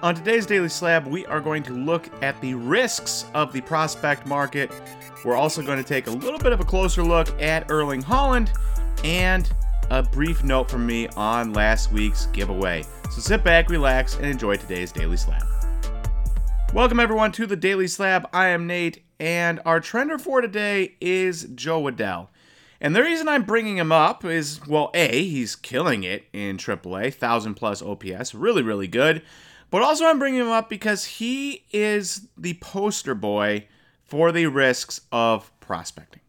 On today's Daily Slab, we are going to look at the risks of the prospect market. We're also going to take a little bit of a closer look at Erling Haaland and a brief note from me on last week's giveaway. So sit back, relax, and enjoy today's Daily Slab. Welcome, everyone, to the Daily Slab. I am Nate, and our trender for today is Jo Adell. And the reason I'm bringing him up is, well, A, he's killing it in AAA, 1,000 plus OPS, really, really good. But also, I'm bringing him up because he is the poster boy for the risks of prospecting.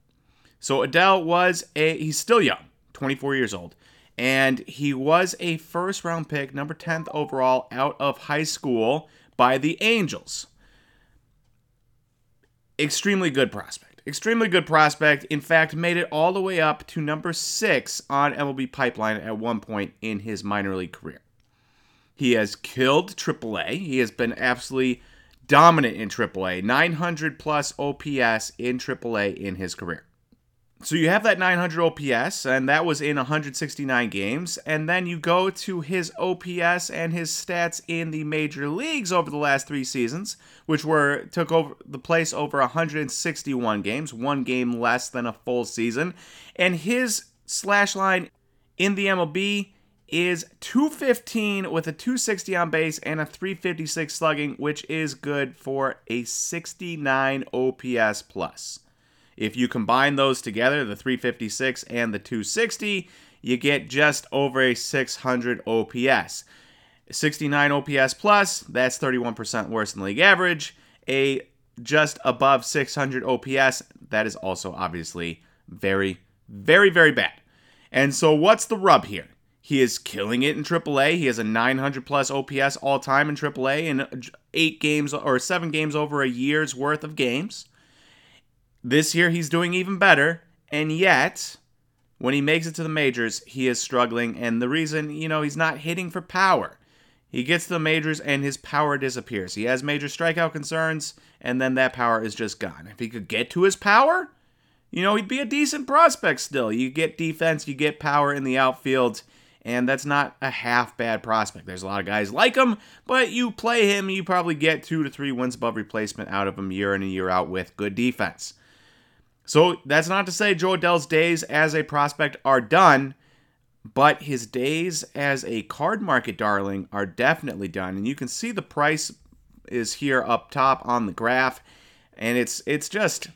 So, Adell was a, he's still young, 24 years old, and he was a first round pick, number 10th overall out of high school by the Angels. Extremely good prospect. Extremely good prospect. In fact, made it all the way up to number six on MLB Pipeline at one point in his minor league career. He has killed AAA. He has been absolutely dominant in AAA. 900 plus OPS in AAA in his career. So you have that 900 OPS, and that was in 169 games. And then you go to his OPS and his stats in the major leagues over the last three seasons, which were took over the place over 161 games, one game less than a full season. And his slash line in the MLB is 215 with a 260 on base and a 356 slugging, which is good for a 69 OPS plus. If you combine those together, the 356 and the 260, you get just over a 600 OPS. 69 OPS plus, that's 31% worse than league average. A just above 600 OPS, that is also obviously very, very, very bad. And so, what's the rub here? He is killing it in AAA. He has a 900 plus OPS all time in AAA in eight games or seven games over a year's worth of games. This year he's doing even better, and yet when he makes it to the majors, he is struggling. And the reason, you know, he's not hitting for power. He gets to the majors and his power disappears. He has major strikeout concerns, and then that power is just gone. If he could get to his power, you know, he'd be a decent prospect still. You get defense, you get power in the outfield and that's not a half bad prospect. There's a lot of guys like him, but you play him, you probably get two to three wins above replacement out of him year in and year out with good defense. So that's not to say Jo Adell's days as a prospect are done, but his days as a card market darling are definitely done. And you can see the price is here up top on the graph, and it's it's just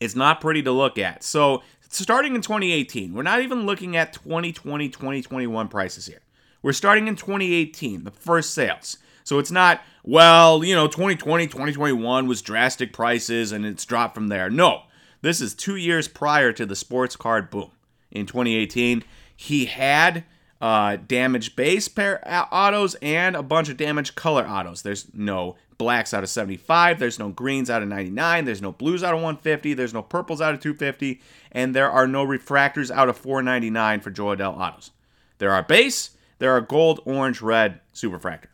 it's not pretty to look at. So starting in 2018. We're not even looking at 2020, 2021 prices here. We're starting in 2018, the first sales. So it's not, well, you know, 2020, 2021 was drastic prices and it's dropped from there. No, this is two years prior to the sports card boom. In 2018, he had uh, damaged base pair autos and a bunch of damaged color autos. There's no blacks out of 75. There's no greens out of 99. There's no blues out of 150. There's no purples out of 250. And there are no refractors out of 499 for Jo Adell autos. There are base, there are gold, orange, red, superfractor.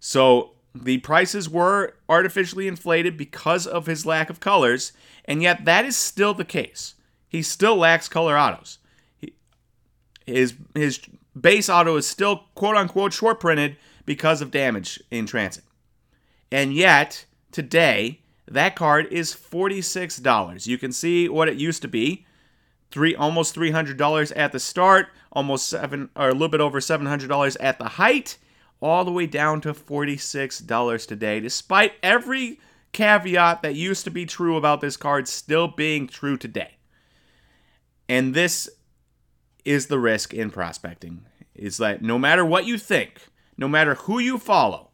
So the prices were artificially inflated because of his lack of colors, and yet that is still the case. He still lacks color autos. He, his his base auto is still quote unquote short printed because of damage in transit. And yet, today, that card is $46. You can see what it used to be. Three almost $300 at the start, almost seven or a little bit over $700 at the height, all the way down to $46 today, despite every caveat that used to be true about this card still being true today. And this is the risk in prospecting is that no matter what you think, no matter who you follow,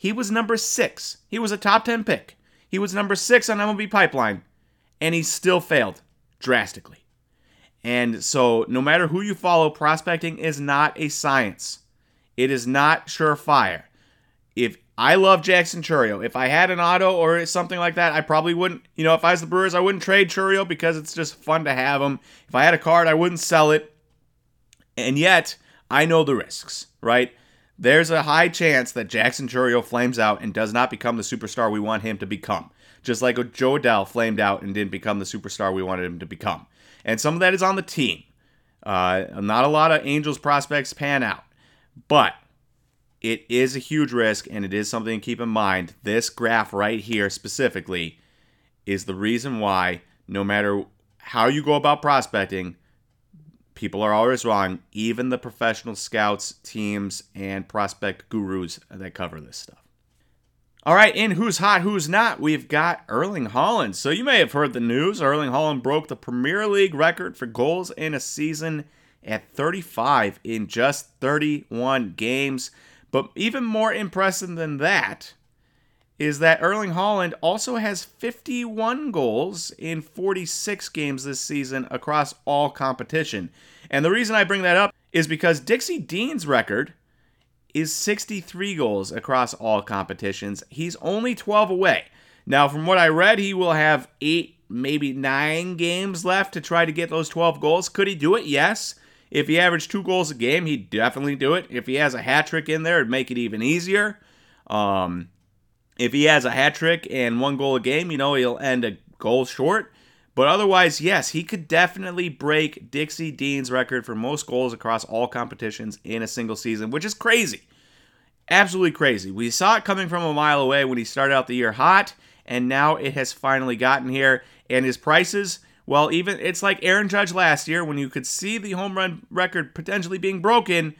he was number six. He was a top 10 pick. He was number six on MLB Pipeline, and he still failed drastically. And so, no matter who you follow, prospecting is not a science. It is not surefire. If I love Jackson Chourio, if I had an auto or something like that, I probably wouldn't. You know, if I was the Brewers, I wouldn't trade Chourio because it's just fun to have him. If I had a card, I wouldn't sell it. And yet, I know the risks, right? There's a high chance that Jackson Chourio flames out and does not become the superstar we want him to become. Just like Jo Adell flamed out and didn't become the superstar we wanted him to become. And some of that is on the team. Uh, not a lot of Angels prospects pan out. But it is a huge risk and it is something to keep in mind. This graph right here specifically is the reason why no matter how you go about prospecting, people are always wrong. Even the professional scouts, teams, and prospect gurus that cover this stuff. All right, in Who's Hot, Who's Not, we've got Erling Haaland. So you may have heard the news. Erling Haaland broke the Premier League record for goals in a season at 35 in just 31 games. But even more impressive than that is that Erling Haaland also has 51 goals in 46 games this season across all competition. And the reason I bring that up is because Dixie Dean's record is 63 goals across all competitions. He's only 12 away. Now, from what I read, he will have eight, maybe nine games left to try to get those 12 goals. Could he do it? Yes. If he averaged two goals a game, he'd definitely do it. If he has a hat trick in there, it'd make it even easier. Um, if he has a hat trick and one goal a game, you know, he'll end a goal short. But otherwise, yes, he could definitely break Dixie Dean's record for most goals across all competitions in a single season, which is crazy. Absolutely crazy. We saw it coming from a mile away when he started out the year hot, and now it has finally gotten here. And his prices, well, even it's like Aaron Judge last year when you could see the home run record potentially being broken,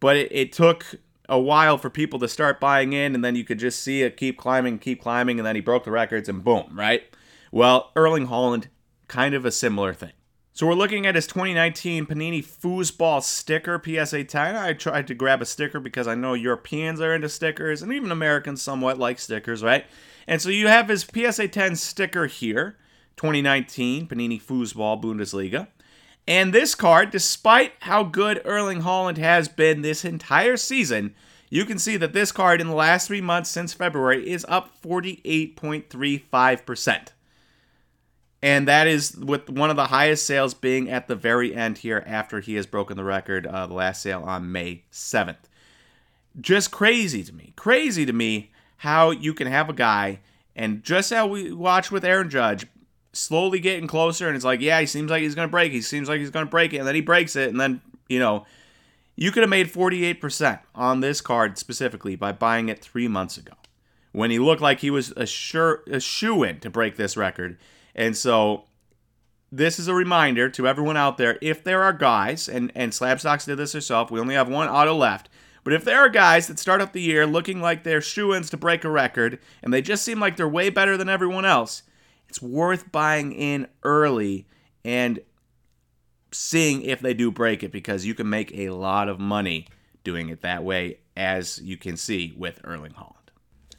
but it, it took a while for people to start buying in, and then you could just see it keep climbing, keep climbing, and then he broke the records, and boom, right? Well, Erling Haaland, kind of a similar thing. So we're looking at his 2019 Panini Foosball sticker PSA 10. I tried to grab a sticker because I know Europeans are into stickers, and even Americans somewhat like stickers, right? And so you have his PSA 10 sticker here. 2019 Panini Foosball Bundesliga. And this card, despite how good Erling Haaland has been this entire season, you can see that this card in the last three months since February is up 48.35%. And that is with one of the highest sales being at the very end here after he has broken the record, uh, the last sale on May 7th. Just crazy to me. Crazy to me how you can have a guy, and just how we watch with Aaron Judge, slowly getting closer, and it's like, yeah, he seems like he's gonna break. He seems like he's gonna break it, and then he breaks it, and then you know, you could have made 48% on this card specifically by buying it three months ago, when he looked like he was a sure a shoe in to break this record. And so, this is a reminder to everyone out there: if there are guys, and and Slabstox did this herself, we only have one auto left. But if there are guys that start up the year looking like they're shoe ins to break a record, and they just seem like they're way better than everyone else, it's worth buying in early and seeing if they do break it because you can make a lot of money doing it that way, as you can see with Erling Haaland.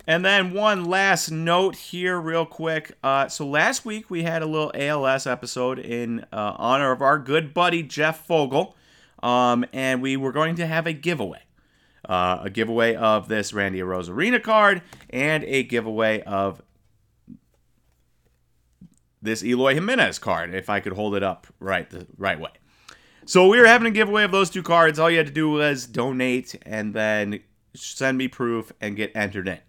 And then one last note here, real quick. Uh, so last week we had a little ALS episode in uh, honor of our good buddy Jeff Fogel, um, and we were going to have a giveaway. Uh, a giveaway of this Randy Arozarena card and a giveaway of this Eloy Jimenez card if I could hold it up right the right way. So we were having a giveaway of those two cards. All you had to do was donate and then send me proof and get entered in.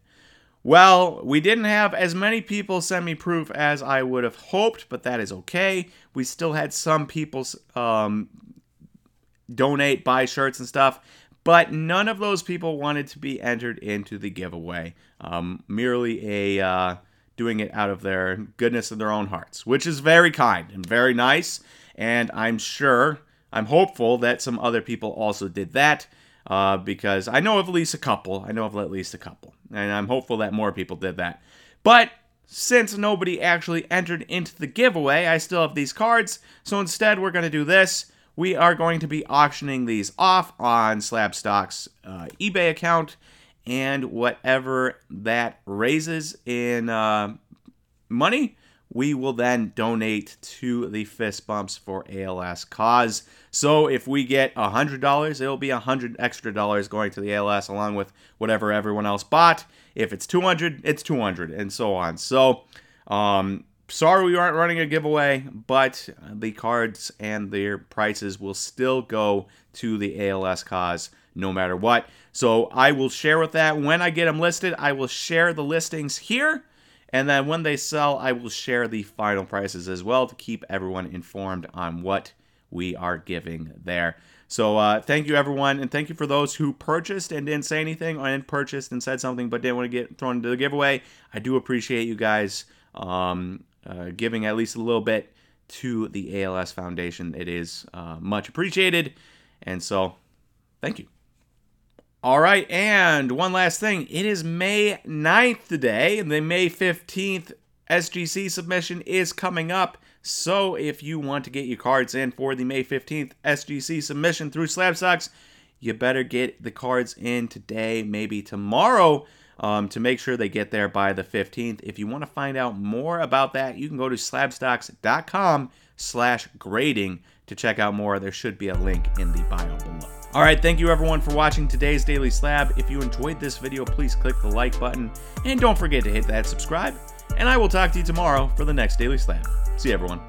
Well, we didn't have as many people send me proof as I would have hoped, but that is okay. We still had some people um, donate, buy shirts and stuff, but none of those people wanted to be entered into the giveaway. Um, merely a uh, doing it out of their goodness of their own hearts, which is very kind and very nice. And I'm sure, I'm hopeful that some other people also did that uh, because I know of at least a couple. I know of at least a couple. And I'm hopeful that more people did that. But since nobody actually entered into the giveaway, I still have these cards. So instead, we're going to do this. We are going to be auctioning these off on Slabstox's uh, eBay account and whatever that raises in uh, money, we will then donate to the fist bumps for ALS cause. So if we get $100, it'll be 100 extra dollars going to the ALS along with whatever everyone else bought. If it's 200, it's 200 and so on. So um, sorry we aren't running a giveaway, but the cards and their prices will still go to the ALS cause no matter what. So I will share with that when I get them listed. I will share the listings here. And then when they sell, I will share the final prices as well to keep everyone informed on what we are giving there. So uh, thank you everyone, and thank you for those who purchased and didn't say anything, or and purchased and said something but didn't want to get thrown into the giveaway. I do appreciate you guys um, uh, giving at least a little bit to the ALS Foundation. It is uh, much appreciated, and so thank you. All right, and one last thing. It is May 9th today, and the May 15th SGC submission is coming up. So if you want to get your cards in for the May 15th SGC submission through Slabstox, you better get the cards in today, maybe tomorrow, um, to make sure they get there by the 15th. If you want to find out more about that, you can go to slabstox.com slash grading to check out more. There should be a link in the bio below. All right, thank you everyone for watching today's Daily Slab. If you enjoyed this video, please click the like button and don't forget to hit that subscribe. And I will talk to you tomorrow for the next Daily Slab. See everyone.